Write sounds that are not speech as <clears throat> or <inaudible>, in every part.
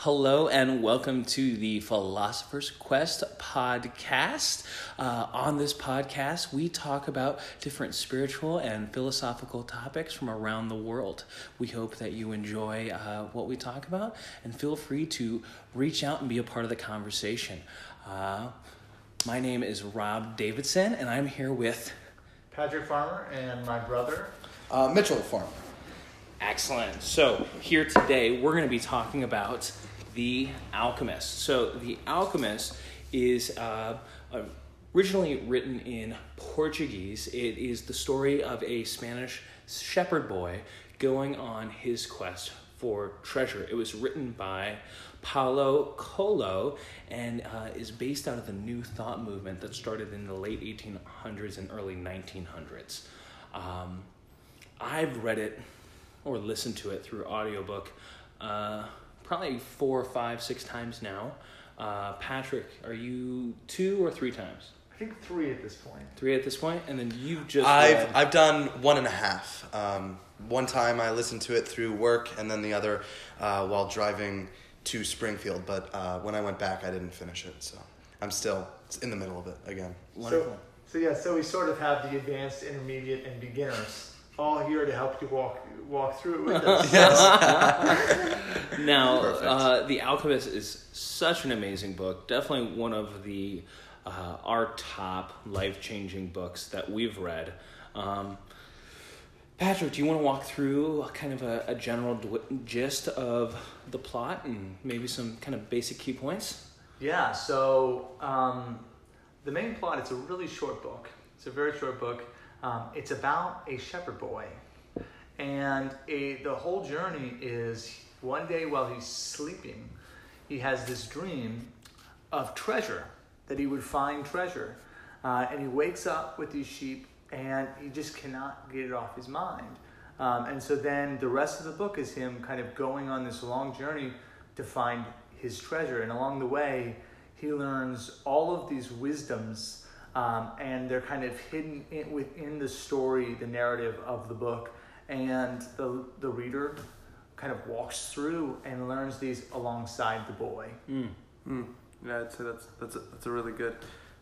Hello and welcome to the Philosopher's Quest podcast. Uh, on this podcast, we talk about different spiritual and philosophical topics from around the world. We hope that you enjoy uh, what we talk about and feel free to reach out and be a part of the conversation. Uh, my name is Rob Davidson, and I'm here with Patrick Farmer and my brother. Uh, Mitchell Farmer. Excellent. So, here today, we're going to be talking about The Alchemist. So, The Alchemist is uh, originally written in Portuguese. It is the story of a Spanish shepherd boy going on his quest for treasure. It was written by Paulo Coelho and uh, is based out of the New Thought movement that started in the late 1800s and early 1900s. Um, I've read it or listened to it through audiobook uh, probably four, five, six times now. Uh, Patrick, are you two or three times? I think three at this point. Three at this point, and then you've just. I've read- I've done one and a half. Um, one time I listened to it through work, and then the other uh, while driving to Springfield. But uh, when I went back, I didn't finish it, so I'm still in the middle of it again. Wonderful. So, so yeah, so we sort of have the advanced, intermediate, and beginners all here to help you walk walk through it with <laughs> us. <laughs> Now, uh, The Alchemist is such an amazing book. Definitely one of the uh, our top life changing books that we've read. Um, Patrick, do you want to walk through kind of a, a general dw- gist of the plot and maybe some kind of basic key points? Yeah, so um, the main plot, it's a really short book. It's a very short book. Um, it's about a shepherd boy. And a, the whole journey is one day while he's sleeping, he has this dream of treasure, that he would find treasure. Uh, and he wakes up with these sheep and he just cannot get it off his mind. Um, and so then the rest of the book is him kind of going on this long journey to find his treasure. And along the way, he learns all of these wisdoms, um, and they're kind of hidden in, within the story, the narrative of the book. And the, the reader kind of walks through and learns these alongside the boy. Mm. Mm. Yeah, I'd say that's that's a, that's a really good,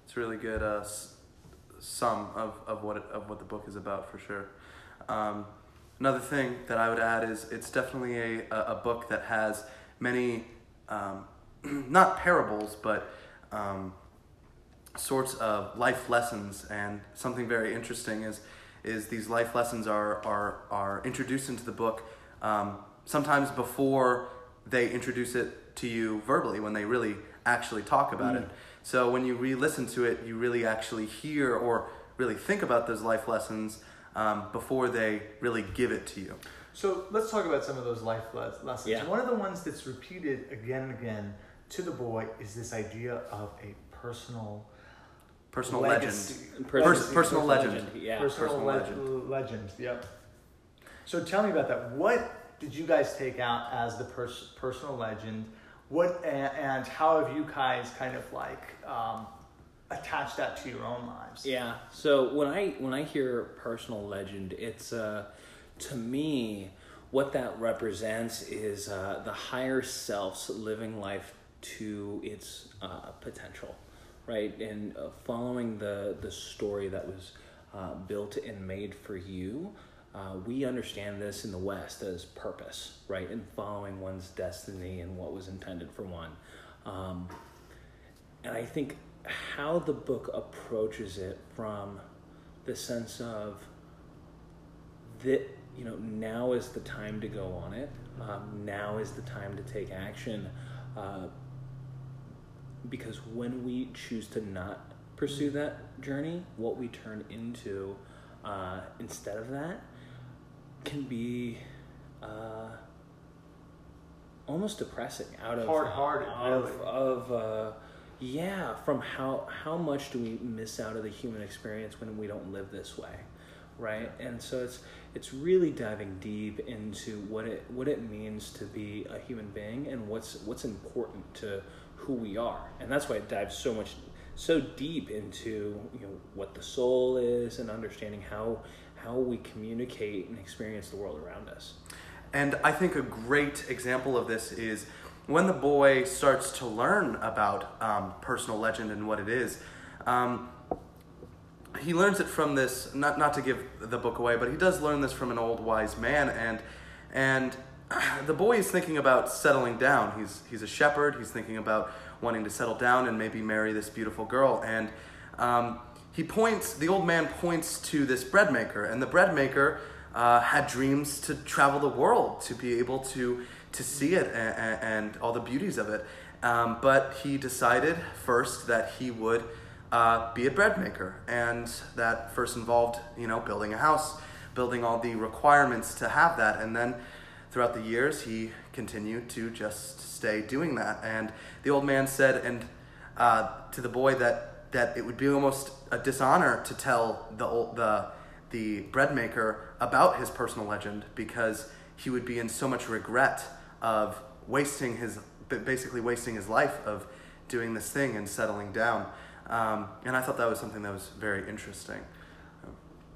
it's really good uh, sum of, of what it, of what the book is about for sure. Um, another thing that I would add is it's definitely a, a, a book that has many, um, <clears throat> not parables, but um, sorts of life lessons. And something very interesting is is these life lessons are are are introduced into the book um, sometimes before they introduce it to you verbally when they really actually talk about it. So when you re-listen to it, you really actually hear or really think about those life lessons um, before they really give it to you. So let's talk about some of those life les- lessons. Yeah. One of the ones that's repeated again and again to the boy is this idea of a personal Personal legacy. legend. Pers- Pers- personal legend. Yeah. personal, personal le- legend. legend. Yep. So tell me about that. What did you guys take out as the pers- personal legend? What a- and how have you guys kind of like um, attached that to your own lives? Yeah. So when I when I hear personal legend, it's uh, to me what that represents is uh, the higher self's living life to its uh, potential, right? And uh, following the the story that was uh, built and made for you. Uh, we understand this in the West as purpose, right? And following one's destiny and what was intended for one. Um, and I think how the book approaches it from the sense of that you know now is the time to go on it um, now is the time to take action uh, because when we choose to not pursue that journey what we turn into uh, instead of that can be uh, almost depressing out of Hard-hearted, of, really. of uh, yeah from how how much do we miss out of the human experience when we don't live this way right and so it's it's really diving deep into what it what it means to be a human being and what's what's important to who we are and that's why it dives so much so deep into you know what the soul is and understanding how how we communicate and experience the world around us And I think a great example of this is when the boy starts to learn about um, personal legend and what it is, um, he learns it from this. Not not to give the book away, but he does learn this from an old wise man, and and the boy is thinking about settling down. He's he's a shepherd. He's thinking about wanting to settle down and maybe marry this beautiful girl. And um, he points. The old man points to this bread maker, and the bread maker uh, had dreams to travel the world, to be able to to see it and, and all the beauties of it. Um, but he decided first that he would uh, be a bread maker, and that first involved, you know, building a house, building all the requirements to have that, and then throughout the years he continued to just stay doing that. And the old man said, and uh, to the boy that that it would be almost a dishonor to tell the old, the the bread maker about his personal legend because he would be in so much regret of wasting his basically wasting his life of doing this thing and settling down. Um, and I thought that was something that was very interesting.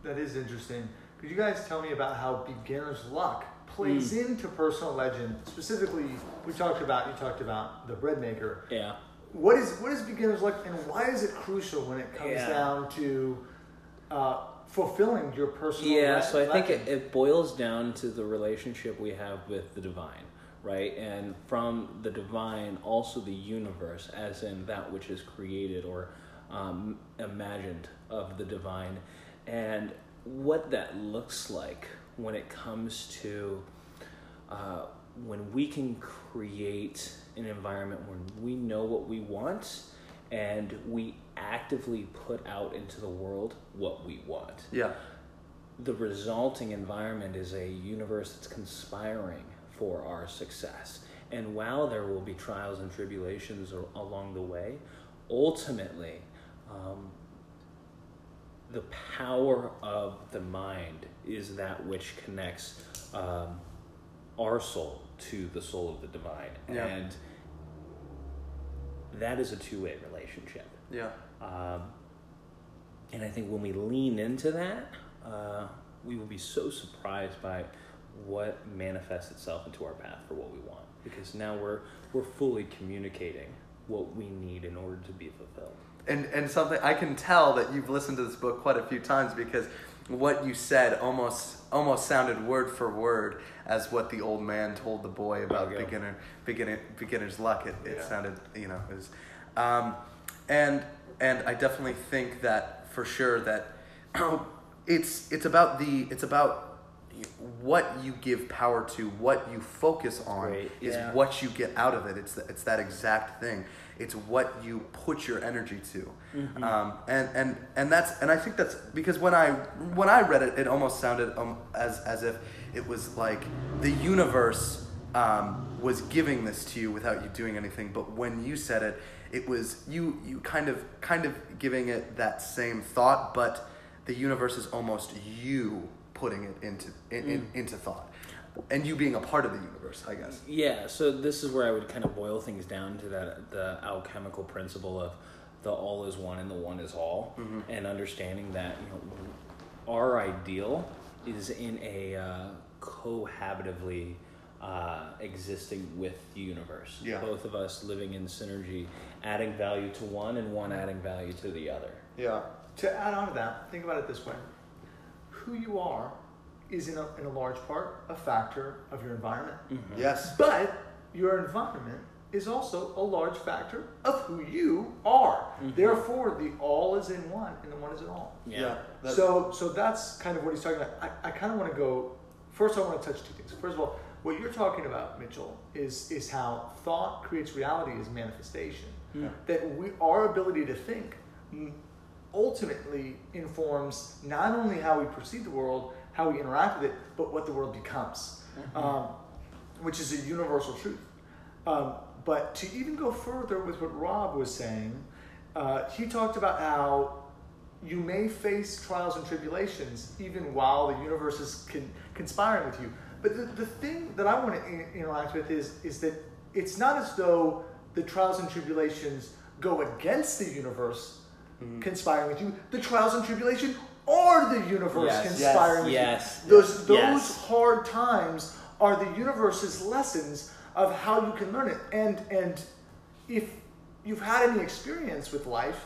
That is interesting. Could you guys tell me about how beginner's luck plays into personal legend? Specifically, we talked about you talked about the bread maker. Yeah. What is what is beginner's luck, and why is it crucial when it comes Yeah. down to uh, fulfilling your personal? Yeah, le- so I think it, it boils down to the relationship we have with the divine, right? And from the divine, also the universe, as in that which is created or um, imagined of the divine. And what that looks like when it comes to uh, when we can create an environment when we know what we want and we actively put out into the world what we want Yeah. the resulting environment is a universe that's conspiring for our success. And while there will be trials and tribulations along the way, ultimately, um, the power of the mind is that which connects um, our soul to the soul of the divine. Yeah. And that is a two way relationship. Yeah. Um, and I think when we lean into that, uh, we will be so surprised by what manifests itself into our path for what we want. Because now we're we're fully communicating what we need in order to be fulfilled. And and something I can tell that you've listened to this book quite a few times because what you said almost almost sounded word for word as what the old man told the boy about beginner beginner beginner's luck. It, it Yeah. sounded you know was, um, and and I definitely think that for sure that <clears throat> it's it's about the it's about what you give power to, what you focus on Great, is yeah. what you get out of it. It's it's that exact thing. It's what you put your energy to, Mm-hmm. um, and and and that's and I think that's because when I when I read it, it almost sounded um, as as if it was like the universe um, was giving this to you without you doing anything. But when you said it, it was you you kind of kind of giving it that same thought, but the universe is almost you putting it into in, in, Mm. into thought, and you being a part of the universe, I guess. Yeah, so this is where I would kind of boil things down to that the alchemical principle of the all is one and the one is all, and understanding that you know our ideal is in a uh, cohabitively uh, existing with the universe. Yeah. Both of us living in synergy, adding value to one and one adding value to the other. Yeah. To add on to that, think about it this way: who you are is in a, in a large part a factor of your environment, mm-hmm. Yes. but your environment is also a large factor of who you are. Mm-hmm. Therefore, the all is in one, and the one is in all. Yeah. that- so, so that's kind of what he's talking about. I, I kind of want to go. First, I want to touch two things. First of all, what you're talking about, Mitchell, is is how thought creates reality is manifestation. Hmm. That we our ability to think ultimately informs not only how we perceive the world, how we interact with it, but what the world becomes, um, which is a universal truth. Um, but to even go further with what Rob was saying, uh, he talked about how you may face trials and tribulations even while the universe is con- conspiring with you. But the, the thing that I want to in- interact with is, is that it's not as though the trials and tribulations go against the universe conspiring with you. The trials and tribulation are the universe Yes, conspiring with yes, you. Those, those yes. hard times are the universe's lessons of how you can learn it. And and if you've had any experience with life,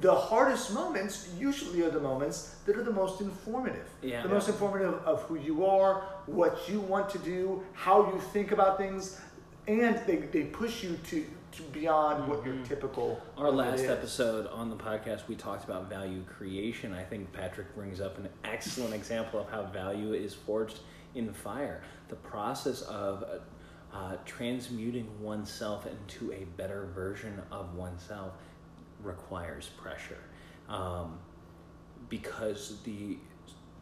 the hardest moments usually are the moments that are the most informative. Yeah. the most informative of who you are, what you want to do, how you think about things, and they, they push you to, beyond what your typical. Our last is. episode on the podcast, we talked about value creation. I think Patrick brings up an excellent example of how value is forged in fire. The process of uh, uh, transmuting oneself into a better version of oneself requires pressure. Um, because the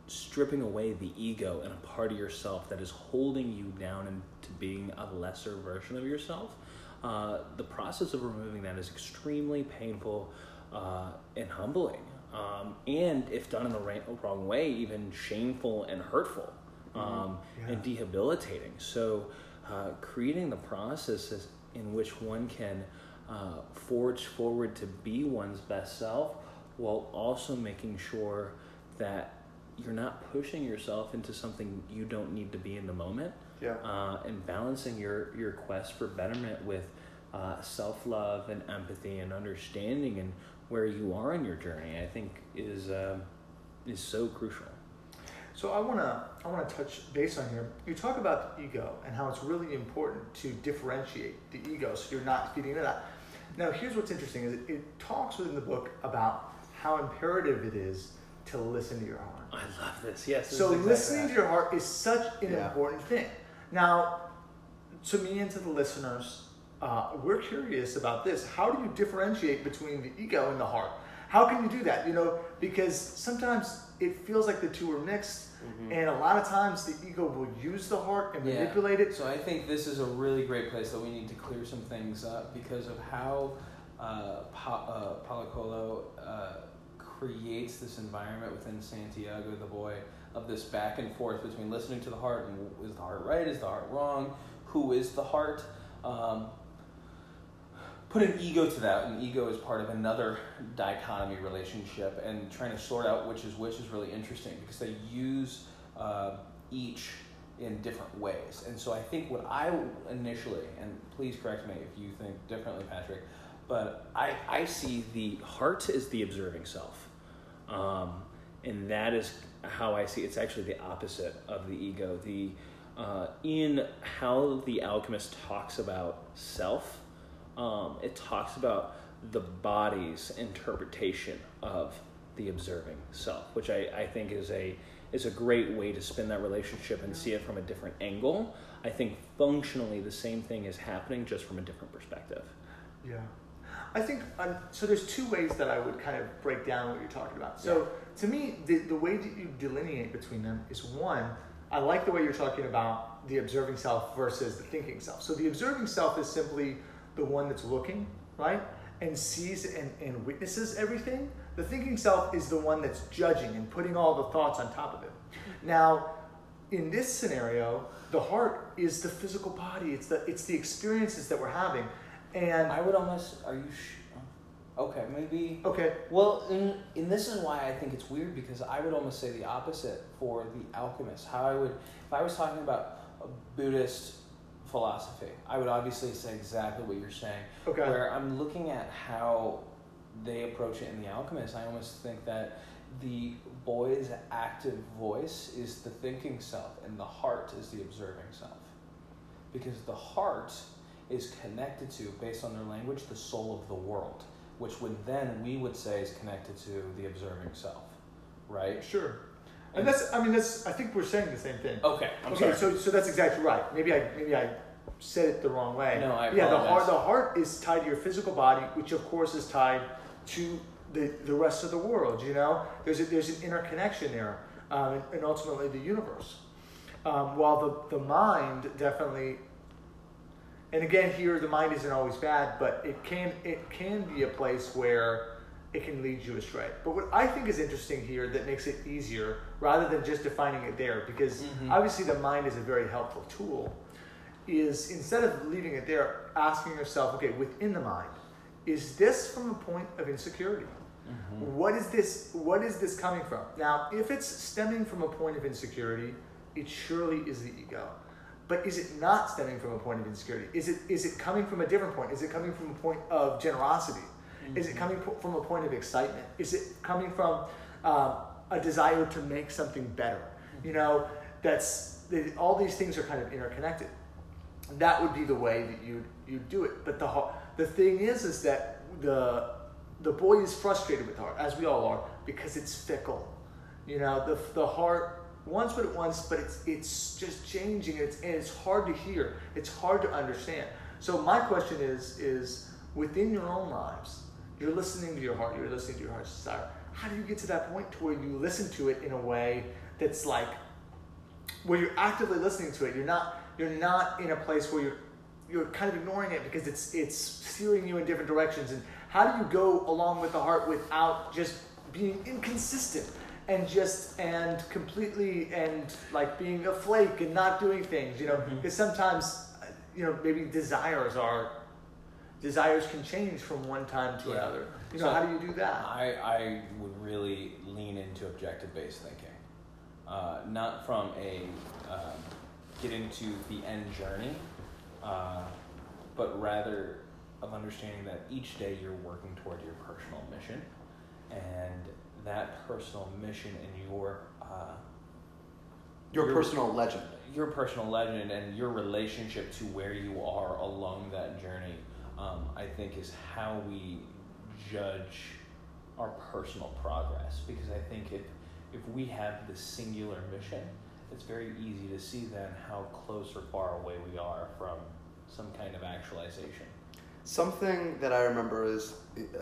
stripping away the ego and a part of yourself that is holding you down into being a lesser version of yourself uh, the process of removing that is extremely painful uh, and humbling. Um, and if done in the right, wrong way even shameful and hurtful um, Yeah. and debilitating. So uh, creating the processes in which one can uh, forge forward to be one's best self while also making sure that you're not pushing yourself into something you don't need to be in the moment Yeah. uh, and balancing your, your quest for betterment with uh, self love and empathy and understanding and where you are in your journey, I think is um is so crucial. So I wanna I wanna touch base on here. You talk about the ego and how it's really important to differentiate the ego so you're not feeding into that. Now here's what's interesting is it, it talks within the book about how imperative it is to listen to your heart. I love this. Yes. this So exactly listening right. to your heart is such an Yeah. important thing. Now, to me and to the listeners, uh, we're curious about this. How do you differentiate between the ego and the heart? How can you do that? You know, because sometimes it feels like the two are mixed, and a lot of times the ego will use the heart and Yeah. manipulate it. So I think this is a really great place that we need to clear some things up because of how uh, pa- uh, Paulo Coelho uh, creates this environment within Santiago, the boy, of this back and forth between listening to the heart and is the heart right, is the heart wrong, who is the heart. Um, put an ego to that, and ego is part of another dichotomy relationship, and trying to sort out which is which is really interesting because they use uh, each in different ways. And so I think what I initially, and please correct me if you think differently, Patrick, but I, I see the heart as the observing self. Um, and that is how I see it's actually the opposite of the ego. The uh, in how the alchemist talks about self, um, it talks about the body's interpretation of the observing self, which I, I think is a is a great way to spin that relationship and see it from a different angle. I think functionally the same thing is happening just from a different perspective. Yeah. I think um, so. There's two ways that I would kind of break down what you're talking about. So to me, the, the way that you delineate between them is one. I like the way you're talking about the observing self versus the thinking self. So the observing self is simply the one that's looking, right, and sees and, and witnesses everything. The thinking self is the one that's judging and putting all the thoughts on top of it. Now, in this scenario, the heart is the physical body. It's the it's the experiences that we're having, and I would almost. Are you? Sh- oh, okay, maybe. okay, Well, and, and this is why I think it's weird because I would almost say the opposite for the alchemist. How I would, if I was talking about a Buddhist philosophy, I would obviously say exactly what you're saying. Okay. Where I'm looking at how they approach it in the alchemist, I almost think that the boy's active voice is the thinking self and the heart is the observing self. Because the heart is connected to, based on their language, the soul of the world, which would then we would say is connected to the observing self, right? sure. And that's I mean that's I think we're saying the same thing. Okay, I'm okay, sorry. so so that's exactly right. Maybe I maybe I said it the wrong way. No, I yeah. The heart the heart is tied to your physical body, which of course is tied to the the rest of the world. You know, there's a, there's an interconnection there, um, and ultimately the universe. Um, while the the mind definitely. And again, here the mind isn't always bad, but it can it can be a place where it can lead you astray. But what I think is interesting here that makes it easier, rather than just defining it there, because Mhm. obviously the mind is a very helpful tool, is instead of leaving it there, asking yourself, okay, within the mind, is this from a point of insecurity? What is this? What is this coming from? Now, if it's stemming from a point of insecurity, it surely is the ego. But is it not stemming from a point of insecurity? Is it is it coming from a different point? Is it coming from a point of generosity? Is it coming from a point of excitement? Is it coming from um, a desire to make something better? You know, that's all these things are kind of interconnected. That would be the way that you you do it. But the the thing is, is that the the boy is frustrated with heart, as we all are, because it's fickle. You know, the the heart what it wants, but it's it's just changing. It's and it's hard to hear. It's hard to understand. So my question is is within your own lives, you're listening to your heart. You're listening to your heart's desire. How do you get to that point to where you listen to it in a way that's like where you're actively listening to it? You're not you're not in a place where you're you're kind of ignoring it because it's it's steering you in different directions. And how do you go along with the heart without just being inconsistent and just and completely and like being a flake and not doing things? You know, because sometimes uh, you know maybe desires are desires can change from one time to Yeah. another. You know, So, how do you do that? I, I would really lean into objective based thinking. Uh, not from a um, getting to the end journey, uh, but rather of understanding that each day you're working toward your personal mission. And that personal mission and your uh, Your Your- personal legend. your personal legend and your relationship to where you are along that journey, um, I think, is how we judge our personal progress. Because I think if if we have this singular mission, it's very easy to see then how close or far away we are from some kind of actualization. Something that I remember is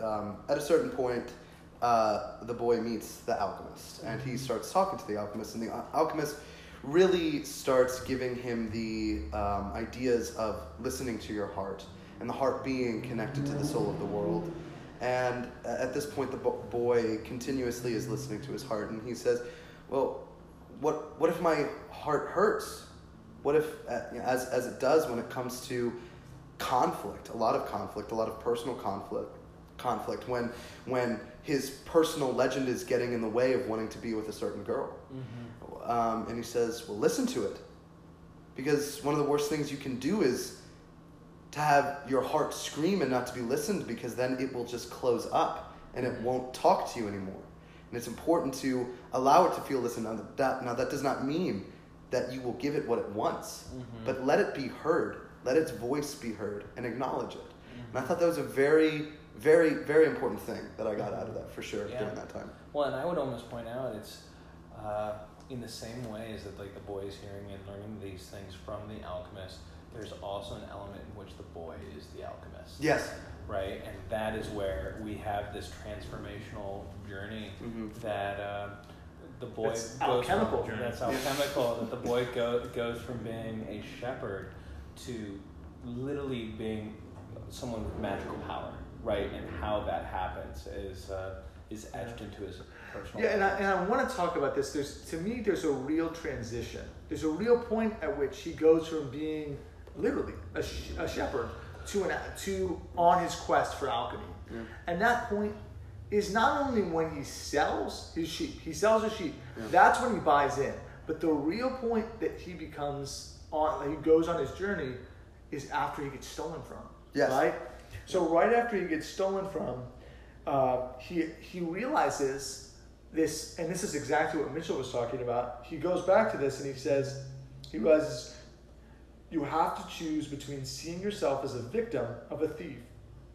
um, at a certain point, uh, the boy meets the alchemist, and he starts talking to the alchemist, and the alchemist really starts giving him the um, ideas of listening to your heart and the heart being connected to the soul of the world. And at this point, the bo- boy continuously is listening to his heart, and he says, "Well, what what if my heart hurts? What if, uh, as as it does when it comes to conflict, a lot of conflict, a lot of personal conflict, conflict when when his personal legend is getting in the way of wanting to be with a certain girl. Mm-hmm. Um, and he says, "Well, listen to it, because one of the worst things you can do is to have your heart scream and not to be listened, because then it will just close up and it mm-hmm. won't talk to you anymore. And it's important to allow it to feel listened. Now that, now that does not mean that you will give it what it wants, mm-hmm. but let it be heard. Let its voice be heard and acknowledge it. And I thought that was a very, very, very important thing that I got out of that for sure Yeah. during that time. Well, and I would almost point out it's uh, in the same way as that, like the boy is hearing and learning these things from the alchemist. There's also an element in which the boy is the alchemist. Yes. Right, and that is where we have this transformational journey Mhm. that uh, the boy That's goes alchemical from, journey. That's alchemical. that the boy go, goes from being a shepherd to literally being someone with magical power. Right, and how that happens is uh, is etched into his personal. Yeah, and I, and I want to talk about this. There's to me, there's a real transition. There's a real point at which he goes from being literally a, sh- a shepherd to an to on his quest for alchemy, and that point is not only when he sells his sheep. He sells his sheep. That's when he buys in. But the real point that he becomes on, he goes on his journey, is after he gets stolen from. Yes. Right. So right after he gets stolen from, uh, he he realizes this, and this is exactly what Mitchell was talking about. He goes back to this and he says, he realizes you have to choose between seeing yourself as a victim of a thief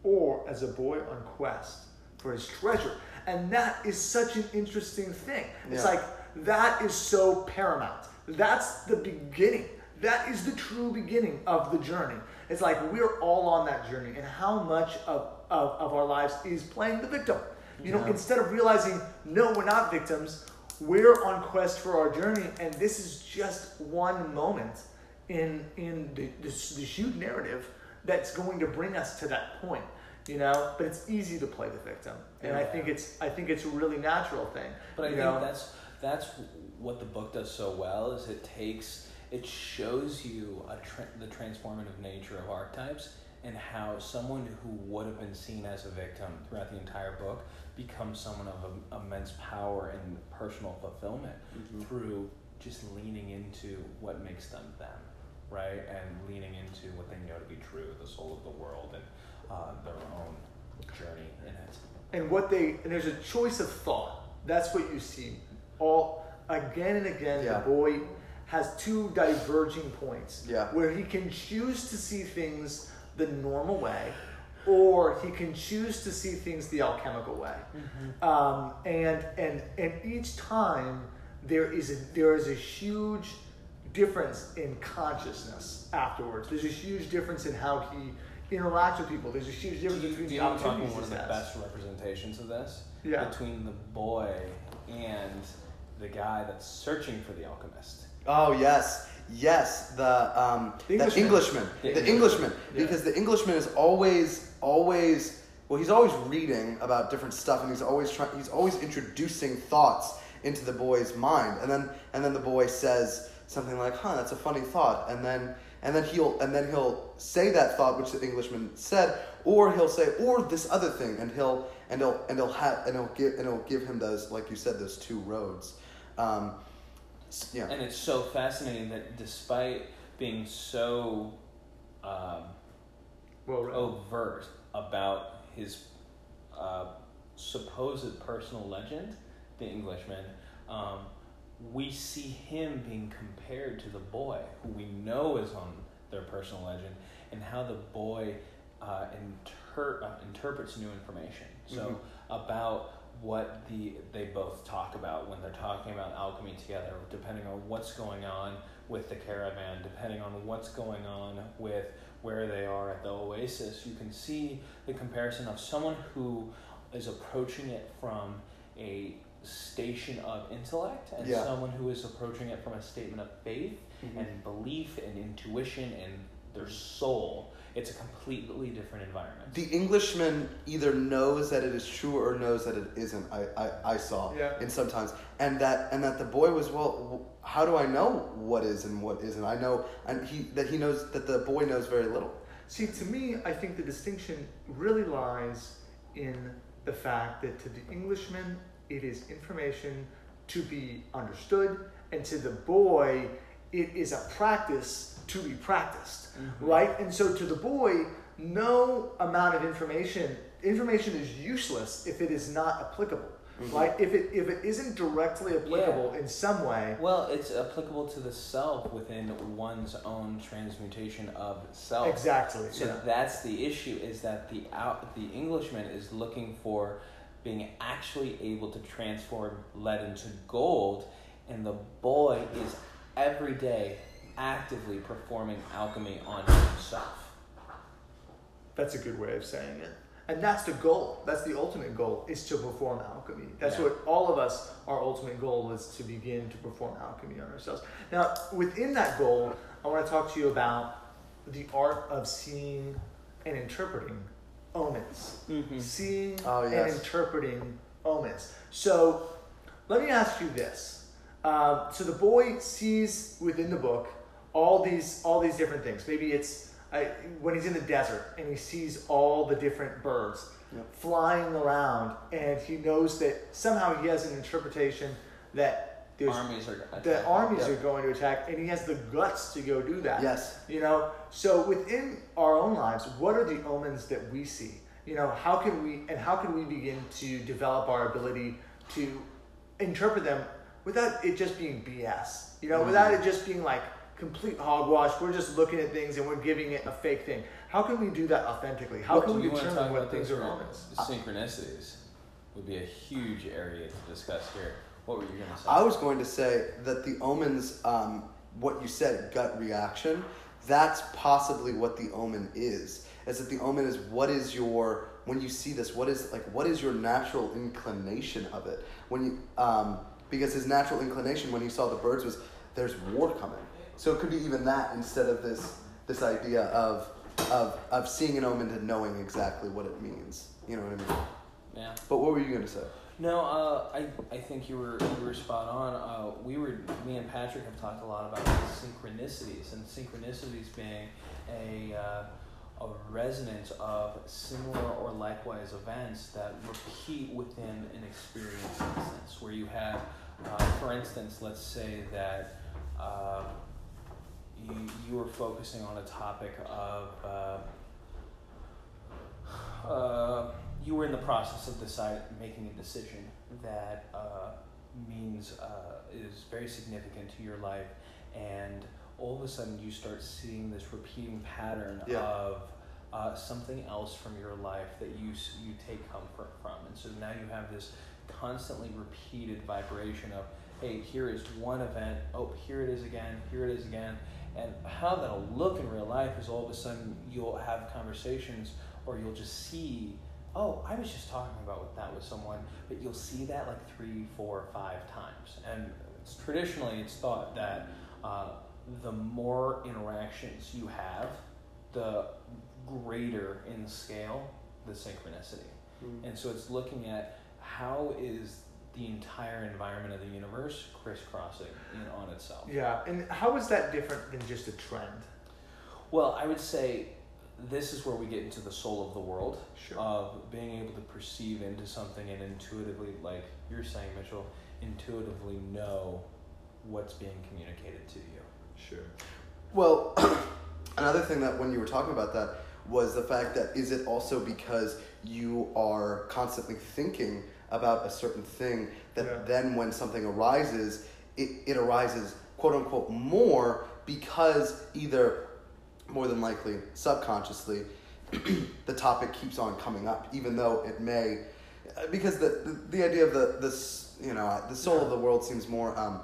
or as a boy on quest for his treasure. And that is such an interesting thing. It's Yeah. like that is so paramount. That's the beginning. That is the true beginning of the journey. It's like we're all on that journey, and how much of, of, of our lives is playing the victim. You know, Yeah. instead of realizing, no, we're not victims, we're on quest for our journey, and this is just one moment in in the, this, the huge narrative that's going to bring us to that point. You know, but it's easy to play the victim, and I think it's I think it's a really natural thing. But I think know? that's that's what the book does so well is it takes it shows you a tra- the transformative nature of archetypes and how someone who would have been seen as a victim throughout the entire book becomes someone of im- immense power and personal fulfillment through just leaning into what makes them them. right? And leaning into what they know to be true, the soul of the world, and uh, their own journey in it. and what they and there's a choice of thought. That's what you see all again and again. Yeah. The boy has two diverging points. Yeah. Where he can choose to see things the normal way, or he can choose to see things the alchemical way. Um, and and and each time there is a there is a huge difference in consciousness afterwards. There's a huge difference in how he interacts with people. There's a huge difference Do you, between do the you opportunities one of the best representations of this? Yeah. Between the boy and the guy that's searching for the alchemist. Oh yes, yes. The um, The the Englishman. Englishman, The the, Englishman. Englishman, Yeah. because the Englishman is always, always. Well, he's always reading about different stuff, and he's always trying. He's always introducing thoughts into the boy's mind, and then and then the boy says something like, "Huh, that's a funny thought," and then and then he'll and then he'll say that thought which the Englishman said, or he'll say, or this other thing, and he'll and he'll and he'll have and he'll give and he'll give him those, like you said, those two roads. Um, s- yeah. And it's so fascinating that despite being so um, Well, right. overt about his uh, supposed personal legend, the Englishman, um, we see him being compared to the boy, who we know is on their personal legend, and how the boy uh, inter- uh, interprets new information. So about what the they both talk about when they're talking about alchemy together, depending on what's going on with the caravan, depending on what's going on with where they are at the oasis, you can see the comparison of someone who is approaching it from a station of intellect and Yeah. someone who is approaching it from a statement of faith Mhm. and belief and intuition and their soul. It's a completely different environment. The Englishman either knows that it is true or knows that it isn't. I, I, I saw Yeah. in sometimes, and that and that the boy was well. How do I know what is and what isn't? I know, and he that he knows that the boy knows very little. See, to me, I think the distinction really lies in the fact that to the Englishman, it is information to be understood, and to the boy, it is a practice to be practiced, mm-hmm. right? And so to the boy, no amount of information, information is useless if it is not applicable, mm-hmm. right? If it if it isn't directly applicable in some way, Well, it's applicable to the self within one's own transmutation of self. exactly. So yeah. that's the issue is that the out the Englishman is looking for being actually able to transform lead into gold, and the boy is every day actively performing alchemy on himself. That's a good way of saying it. And that's the goal. That's the ultimate goal is to perform alchemy. That's Yeah. what all of us, our ultimate goal is to begin to perform alchemy on ourselves. Now, within that goal, I want to talk to you about the art of seeing and interpreting omens. Mm-hmm. Seeing Oh, and interpreting omens. So, let me ask you this. Um, so the boy sees within the book all these all these different things. Maybe it's I, when he's in the desert and he sees all the different birds Yep. flying around, and he knows that somehow he has an interpretation that there's Armies are the armies Yeah. are going to attack, and he has the guts to go do that. Yes. You know, so within our own lives, what are the omens that we see? You know, how can we and how can we begin to develop our ability to interpret them without it just being BS? You know, without it just being like complete hogwash. We're just looking at things and we're giving it a fake thing. How can we do that authentically? How What can we you want to determine talk what about things things are are omens? synchronicities would be a huge area to discuss here. What were you going to say? I was going to say that the omens, um, what you said, gut reaction, that's possibly what the omen is. Is that the omen is what is your when you see this, what is like what is your natural inclination of it? When you um, because his natural inclination when he saw the birds was there's war coming. So it could be even that instead of this this idea of of of seeing an omen and knowing exactly what it means. You know what I mean? yeah. But what were you going to say? No, uh, I, I think you were you were spot on. Uh, we were me and Patrick have talked a lot about synchronicities and synchronicities being a uh, a resonance of similar or likewise events that repeat within an experience instance. Where you have, uh, for instance, let's say that. Uh, you, you were focusing on a topic of uh, uh, you were in the process of decide, making a decision that uh, means uh, is very significant to your life, and all of a sudden you start seeing this repeating pattern Yeah. of uh, something else from your life that you you take comfort from, and so now you have this constantly repeated vibration of hey here is one event. Oh here it is again. Here it is again. And how that'll look in real life is all of a sudden you'll have conversations or you'll just see oh i was just talking about that with someone but you'll see that like three four five times. And it's, traditionally it's thought that uh, the more interactions you have the greater in scale the synchronicity. And so it's looking at how is the entire environment of the universe crisscrossing in on itself. Yeah, and how is that different than just a trend? Well, I would say this is where we get into the soul of the world Sure. of being able to perceive into something and intuitively, like you're saying, Mitchell, intuitively know what's being communicated to you. Sure. Well, <clears throat> another thing that when you were talking about that was the fact that is it also because you are constantly thinking about a certain thing that Yeah. then when something arises, it, it arises quote unquote more because either more than likely subconsciously <clears throat> the topic keeps on coming up even though it may because the the, the idea of the this you know the soul of the world seems more um,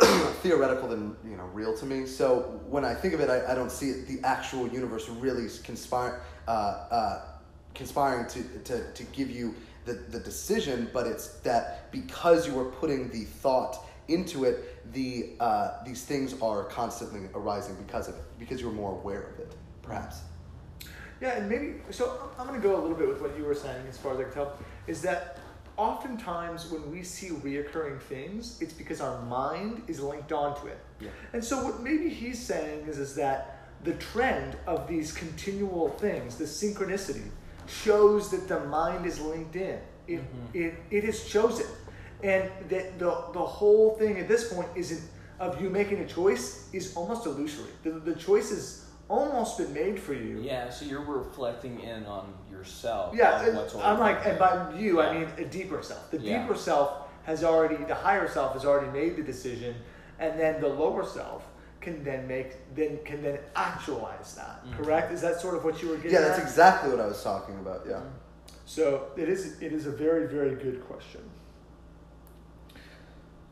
<clears throat> theoretical than you know real to me. So when I think of it, I, I don't see it, the actual universe really conspire, uh, uh, conspiring to, to, to give you the, the decision, but it's that because you are putting the thought into it, the uh, these things are constantly arising because of it, because you're more aware of it, perhaps. Yeah, and maybe so. I'm going to go a little bit with what you were saying, as far as I can tell, is that oftentimes when we see reoccurring things, it's because our mind is linked onto it. Yeah. And so what maybe he's saying is is that the trend of these continual things, the synchronicity, shows that the mind is linked in. It mm-hmm. it, it is chosen, and that the the whole thing at this point isn't of you making a choice is almost illusory. The the choice has almost been made for you. Yeah, so you're reflecting in on yourself. Yeah, what's I'm like, and by you, I mean a deeper self. The Yeah. deeper self has already, the higher self has already made the decision, and then the lower self can then make, then can then actualize that. Mhm. Correct? Is that sort of what you were getting Yeah, that's at? exactly what I was talking about. Yeah. So it is it is a very very good question.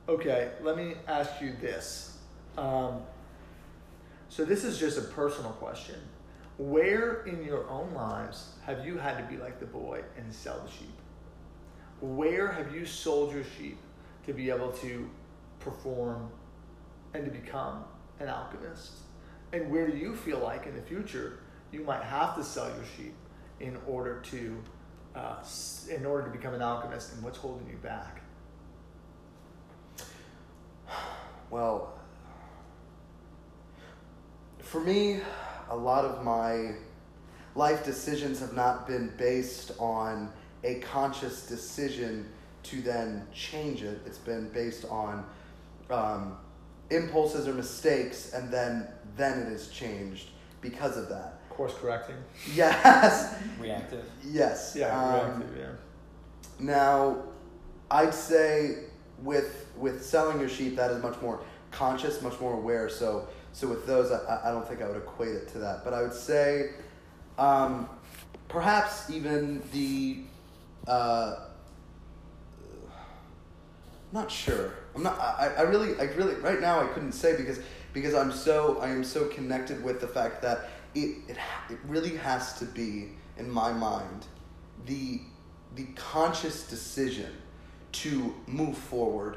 Okay, let me ask you this. Um, so this is just a personal question. Where in your own lives have you had to be like the boy and sell the sheep? Where have you sold your sheep to be able to perform and to become an alchemist? And where do you feel like in the future you might have to sell your sheep in order to uh, in order to become an alchemist and what's holding you back? <sighs> Well, for me, a lot of my life decisions have not been based on a conscious decision to then change it. It's been based on um, impulses or mistakes, and then then it is changed because of that. Course correcting. Yes, <laughs> reactive. yes. Yeah, Um, reactive, yeah. now, I'd say with with selling your sheep, that is much more conscious, much more aware. So so with those, I, I don't think I would equate it to that. But I would say, um, perhaps even the. Uh, not sure. I'm not. I, I really. I really. Right now, I couldn't say because because I'm so. I am so connected with the fact that it it it really has to be in my mind the the conscious decision to move forward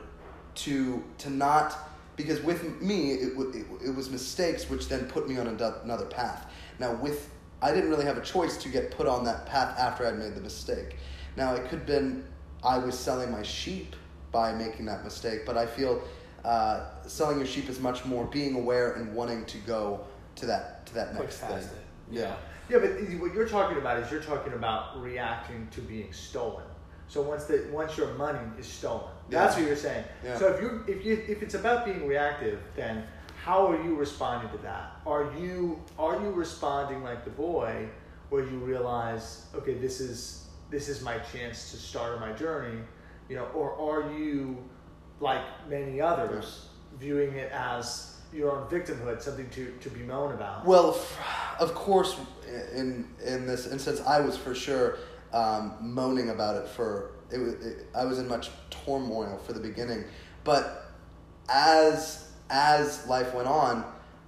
to to not because with me it, it, it was mistakes which then put me on another path now with i didn't really have a choice to get put on that path after i'd made the mistake now it could have been i was selling my sheep by making that mistake but i feel uh, selling your sheep is much more being aware and wanting to go to that to that next thing it. yeah Yeah, but what you're talking about is you're talking about reacting to being stolen. So once the once your money is stolen, that's Yeah. what you're saying. Yeah. So if you if you if it's about being reactive, then how are you responding to that? Are you are you responding like the boy, where you realize, okay, this is this is my chance to start my journey, you know, or are you like many others viewing it as your own victimhood, something to, to bemoan about? Well, of course, in in this instance, I was for sure um, moaning about it for it, it. I was in much turmoil for the beginning, but as as life went on,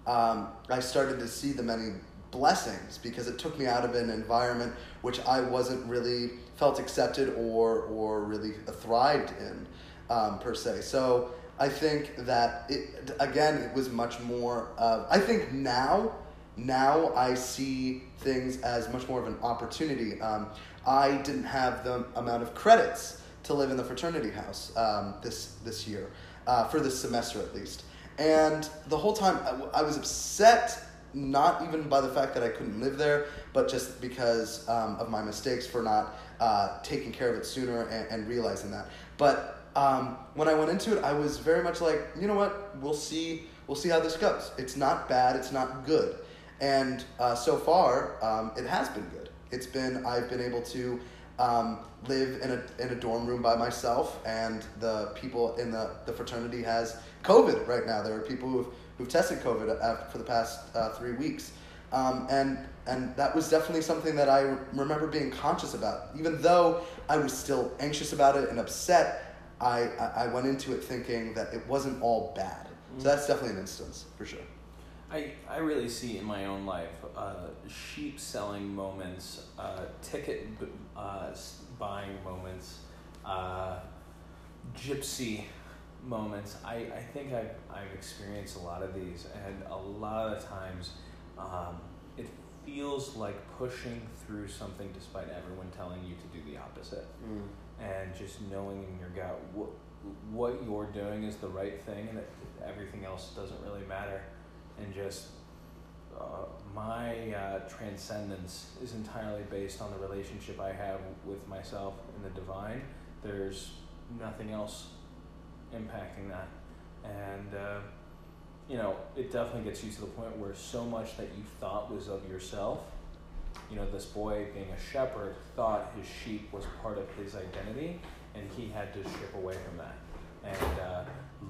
um, I started to see the many blessings because it took me out of an environment which I wasn't really felt accepted or or really thrived in um, per se. So I think that it again it was much more. Of, I think now now I see things as much more of an opportunity. Um, I didn't have the amount of credits to live in the fraternity house um, this this year uh, for this semester at least, and the whole time I, w- I was upset. Not even by the fact that I couldn't live there, but just because um, of my mistakes for not uh, taking care of it sooner and, and realizing that. But um, when I went into it, I was very much like, you know what? We'll see. We'll see how this goes. It's not bad. It's not good. And uh, so far, um, it has been good. It's been I've been able to um, live in a in a dorm room by myself, and the people in the, the fraternity has COVID right now. There are people who've who've tested COVID after, for the past uh, three weeks, um, and and that was definitely something that I remember being conscious about. Even though I was still anxious about it and upset, I I went into it thinking that it wasn't all bad. So that's definitely an instance for sure. I, I really see in my own life uh, sheep selling moments, uh, ticket b- uh, buying moments, uh, gypsy moments. I, I think I've, I've experienced a lot of these, and a lot of times um, feels like pushing through something despite everyone telling you to do the opposite. And just knowing in your gut what, what you're doing is the right thing, and that everything else doesn't really matter and just uh, my uh, transcendence is entirely based on the relationship I have with myself and the divine. There's nothing else impacting that, and uh, you know it definitely gets you to the point where so much that you thought was of yourself. You know, this boy being a shepherd thought his sheep was part of his identity, and he had to strip away from that and uh,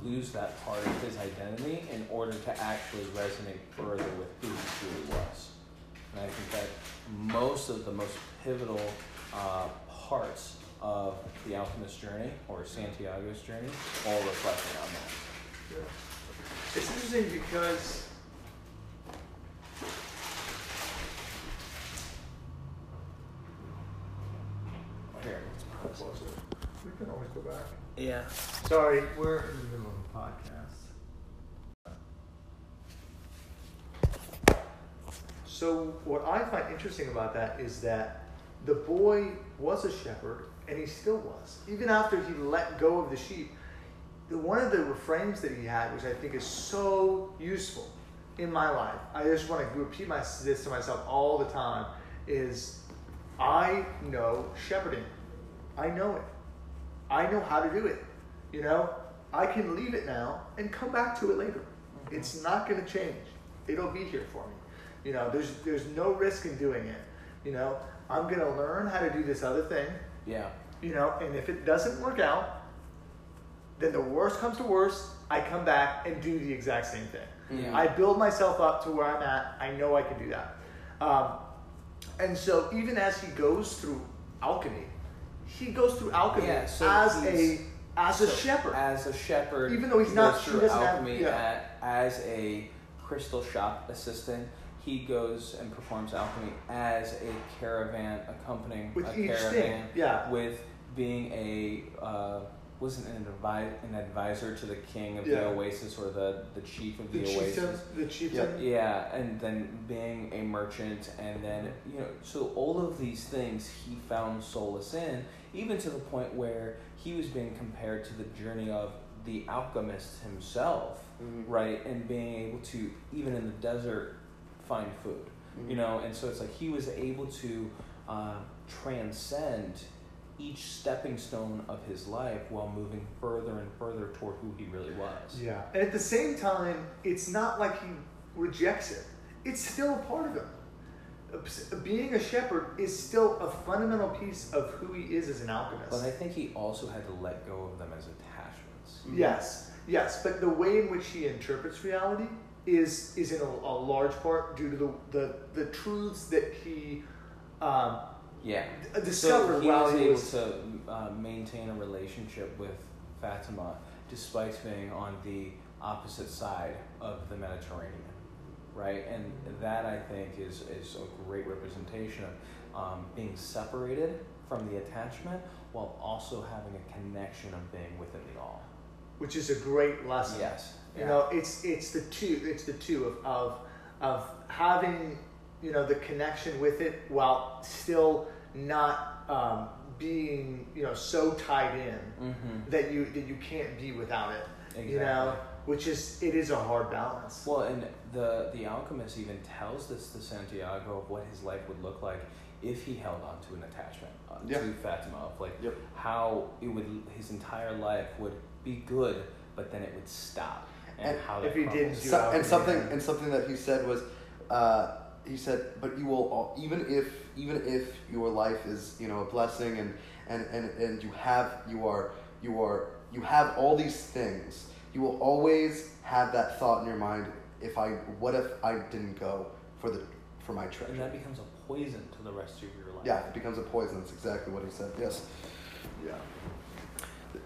lose that part of his identity in order to actually resonate further with who he truly was. And I think that most of the most pivotal uh, parts of the alchemist's journey or Santiago's journey all reflecting on that. It's interesting because Here, let's closer. We can always go back. Yeah. Sorry, we're in the middle of a podcast. So what I find interesting about that is that the boy was a shepherd, and he still was. Even after he let go of the sheep, the, one of the refrains that he had, which I think is so useful in my life, I just want to repeat my, this to myself all the time, is I know shepherding. I know it. I know how to do it. You know, I can leave it now and come back to it later. Mm-hmm. It's not going to change. It'll be here for me. You know, there's there's no risk in doing it. You know, I'm going to learn how to do this other thing. Yeah. You know, and if it doesn't work out, then the worst comes to worst. I come back and do the exact same thing. Yeah. I build myself up to where I'm at. I know I can do that. Um, and so even as he goes through alchemy, he goes through alchemy Yeah, so as a as a shepherd. As a shepherd, Even though he's he not- he through doesn't have- alchemy yeah. at, as a crystal shop assistant. He goes and performs alchemy as a caravan accompanying With a each caravan thing, yeah. with being a uh, wasn't an, advi- an advisor to the king of Yeah. the oasis or the, the chief of the, the oasis. the chieftain. Yeah, and then being a merchant, and then you know, so all of these things he found solace in, even to the point where he was being compared to the journey of the alchemist himself, right? And being able to even in the desert find food, you know, and so it's like he was able to uh, transcend each stepping stone of his life while moving further and further toward who he really was. Yeah. And at the same time, it's not like he rejects it. It's still a part of him. Being a shepherd is still a fundamental piece of who he is as an alchemist. But I think he also had to let go of them as attachments. Yes, yes, but the way in which he interprets reality is is in a, a large part due to the the, the truths that he um, Yeah. d- discovered so he while was he able was. to uh, maintain a relationship with Fatima despite being on the opposite side of the Mediterranean, right? And that I think is is a great representation of um, being separated from the attachment while also having a connection of being within the all. which is a great lesson. Yes. You know, it's it's the two it's the two of, of of having you know the connection with it while still not um, being you know so tied in Mm-hmm. that you that you can't be without it. Exactly. You know, which is it is a hard balance. Well, and the the alchemist even tells this to Santiago of what his life would look like if he held on to an attachment uh, Yeah. to Fatima, of like Yep. how it would his entire life would be good, but then it would stop, and, And how if he didn't do So, and something and something that he said was, uh, he said, but you will al- even if even if your life is you know a blessing and and and, and you have you are you are you have all these things, you will always have that thought in your mind. If I what if I didn't go for the for my and treasure? that becomes a poison to the rest of your life. Yeah, it becomes a poison. That's exactly what he said. Yes. Yeah.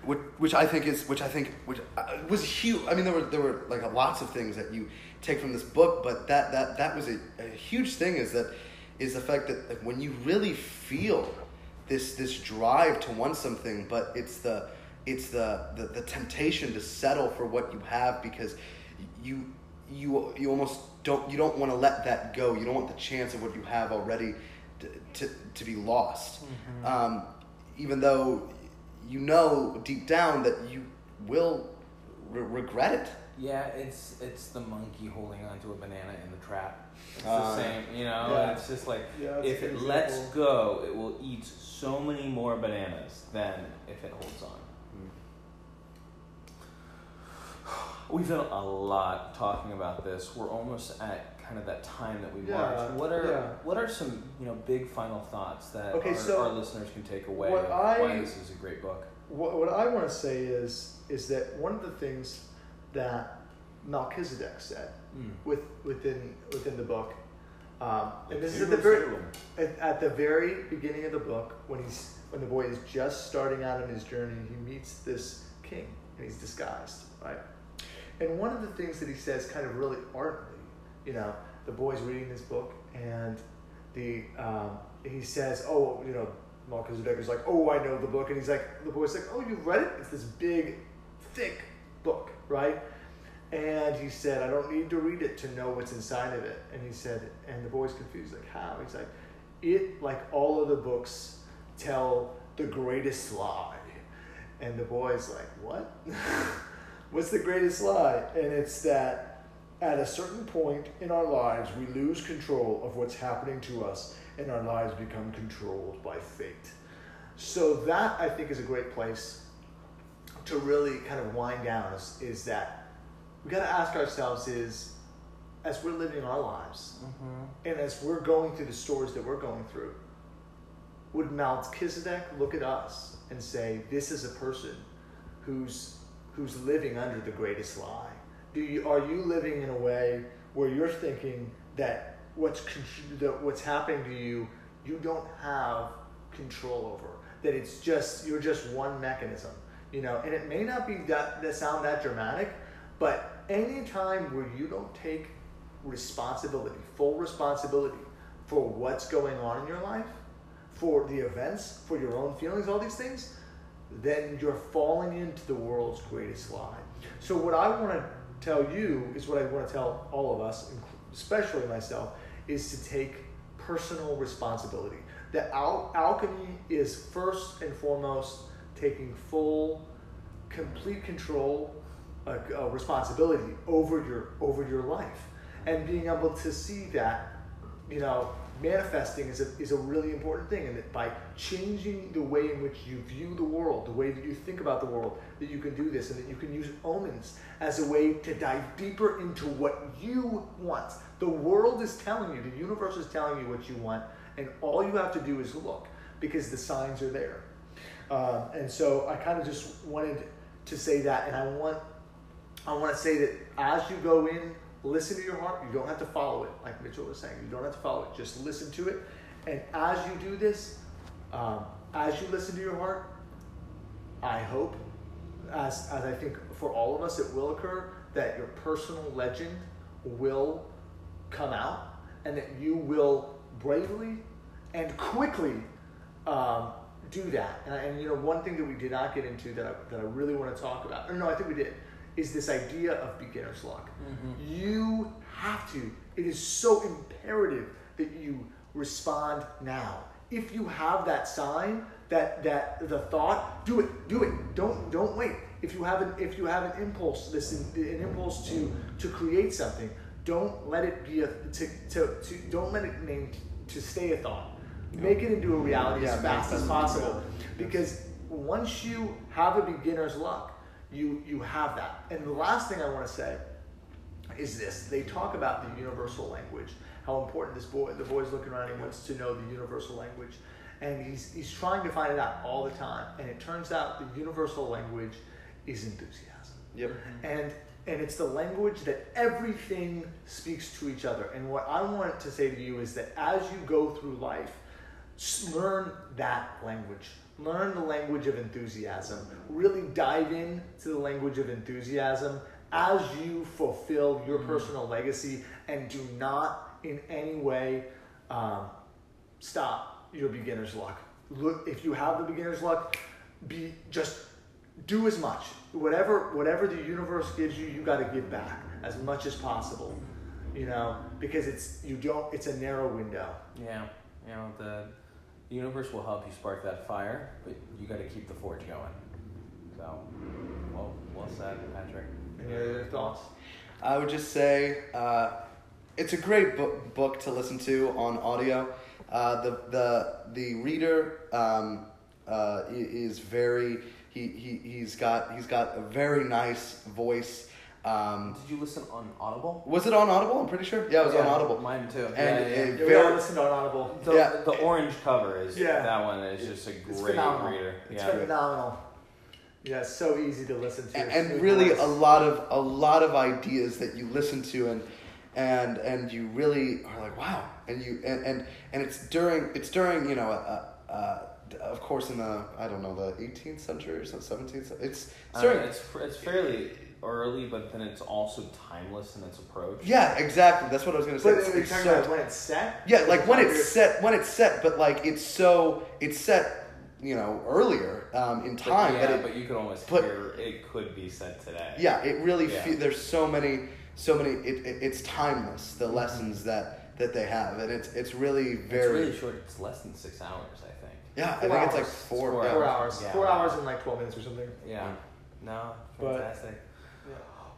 which, which I think is which I think which uh, was huge. I mean, there were there were like lots of things that you take from this book, but that that that was a, a huge thing. Is that is the fact that like, when you really feel this this drive to want something, but it's the it's the, the the temptation to settle for what you have because you you you almost don't you don't want to let that go. You don't want the chance of what you have already to to, to be lost. Um, even though you know deep down that you will re- regret it. Yeah, it's it's the monkey holding onto a banana in the trap. It's Uh, the same, you know. yeah. It's just like Yeah, if a good it lets go, it will eat so many more bananas than if it holds on. We've done a lot talking about this. We're almost at kind of that time that we Yeah, march. What are yeah. what are some you know big final thoughts that Okay, our, so our listeners can take away what I- why this is a great book? What, what I want to say is is that one of the things that Melchizedek said Mm. with within within the book, um, and this is at the very at, at the very beginning of the book when he's when the boy is just starting out on his journey, he meets this king and he's disguised, right? And one of the things that he says, kind of really ardently, you know, the boy's reading this book and the um, he says, oh, you know, Melchizedek is like, oh, I know the book, and he's like, the boy's like, oh, you've read it? It's this big, thick book, right? And he said, I don't need to read it to know what's inside of it. And he said, and the boy's confused, like, how? He's like, it, like all other books, tell the greatest lie. And the boy's like, what? <laughs> What's the greatest lie? And it's that at a certain point in our lives, we lose control of what's happening to us, and our lives become controlled by fate. So, that I think is a great place to really kind of wind down is, is that we got to ask ourselves is as we're living our lives Mm-hmm. and as we're going through the stories that we're going through would melchizedek look at us and say this is a person who's who's living under the greatest lie do you are you living in a way where you're thinking that what's that what's happening to you you don't have control over? That it's just you're just one mechanism you know and it may not be that that sound that dramatic but anytime where you don't take responsibility full responsibility for what's going on in your life for the events for your own feelings all these things then you're falling into the world's greatest lie. So what i want to tell you is what i want to tell all of us especially myself is to take personal responsibility. That al- alchemy is first and foremost taking full complete control uh, uh, responsibility over your over your life and being able to see that you know manifesting is a, is a really important thing, and that by changing the way in which you view the world, the way that you think about the world, that you can do this, and that you can use omens as a way to dive deeper into what you want. The world is telling you, the universe is telling you what you want, and all you have to do is look because the signs are there. Um, and so I kind of just wanted to say that, and I want I want to say that as you go in listen to your heart. You don't have to follow it, like Mitchell was saying. You don't have to follow it. Just listen to it. And as you do this, um, as you listen to your heart, I hope, as, as I think for all of us it will occur, that your personal legend will come out and that you will bravely and quickly um, do that. And, and, you know, one thing that we did not get into that I, that I really want to talk about, or no, I think we did, is this idea of beginner's luck. Mm-hmm. You have to, it is so imperative that you respond now. If you have that sign, that that the thought, do it, do it. Don't don't wait. If you have an if you have an impulse, this an impulse to to create something, don't let it be a to, to, to don't let it name to stay a thought. Make it into a reality yeah, as fast as possible. Because once you have a beginner's luck, you you have that. And the last thing I want to say is this: they talk about the universal language, how important this boy, the boy's looking around, he wants to know the universal language, and he's he's trying to find it out all the time. And it turns out the universal language is enthusiasm. Yep. Mm-hmm. And and it's the language that everything speaks to each other. And what I want to say to you is that as you go through life, learn that language learn the language of enthusiasm. Really dive in to the language of enthusiasm as you fulfill your mm. personal legacy and do not in any way um, stop your beginner's luck. Look, if you have the beginner's luck, be just do as much. Whatever whatever the universe gives you, you got to give back as much as possible. You know, because it's you don't. It's a narrow window. Yeah, you know the the universe will help you spark that fire, but you got to keep the forge going. So, well, well said, Patrick. Any other thoughts? I would just say uh, it's a great book book to listen to on audio. Uh, the the the reader um, uh, is very he, he he's got he's got a very nice voice. Um, Did you listen on Audible? Was it on Audible? I'm pretty sure. Yeah, it was yeah, on Audible. Mine too. And yeah, yeah. yeah very, we all listened on Audible. The, yeah. the orange cover is yeah. that one is just a great reader. It's yeah. phenomenal. Yeah, so easy to listen to. And, and really, a lot of a lot of ideas that you listen to and and and you really are like, wow. And you and and, and it's during it's during you know a, a, a of course in the I don't know the 18th century or 17th. It's it's, during, it's it's fairly early, but then it's also timeless in its approach. Yeah, exactly. That's what I was gonna say. But it's, it's talking so, about when it's set. Yeah, like when it's set. When it's set, but like it's so it's set. You know, earlier um, in time, but, yeah, but, it, but you can almost but, hear it could be set today. Yeah, it really. Yeah. Fe- there's so many, so many. It, it it's timeless. The mm-hmm. lessons that that they have, and it's it's really very. It's really short. It's less than six hours, I think. Yeah, four I think hours. it's like four. Four, four hours. Yeah. Four hours and like twelve minutes or something. Yeah. No, fantastic. But,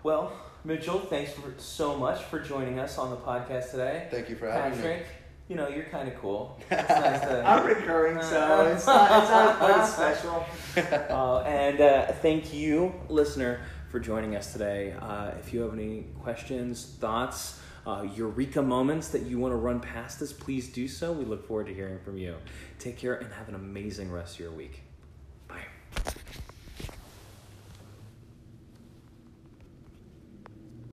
well, Mitchell, thanks for so much for joining us on the podcast today. Thank you for having Patrick, me. you know, you're kind of cool. <laughs> It's nice to, I'm recurring, so it's not, it's not quite <laughs> special. <laughs> Uh, and uh, thank you, listener, for joining us today. Uh, if you have any questions, thoughts, uh, eureka moments that you want to run past us, please do so. We look forward to hearing from you. Take care and have an amazing rest of your week.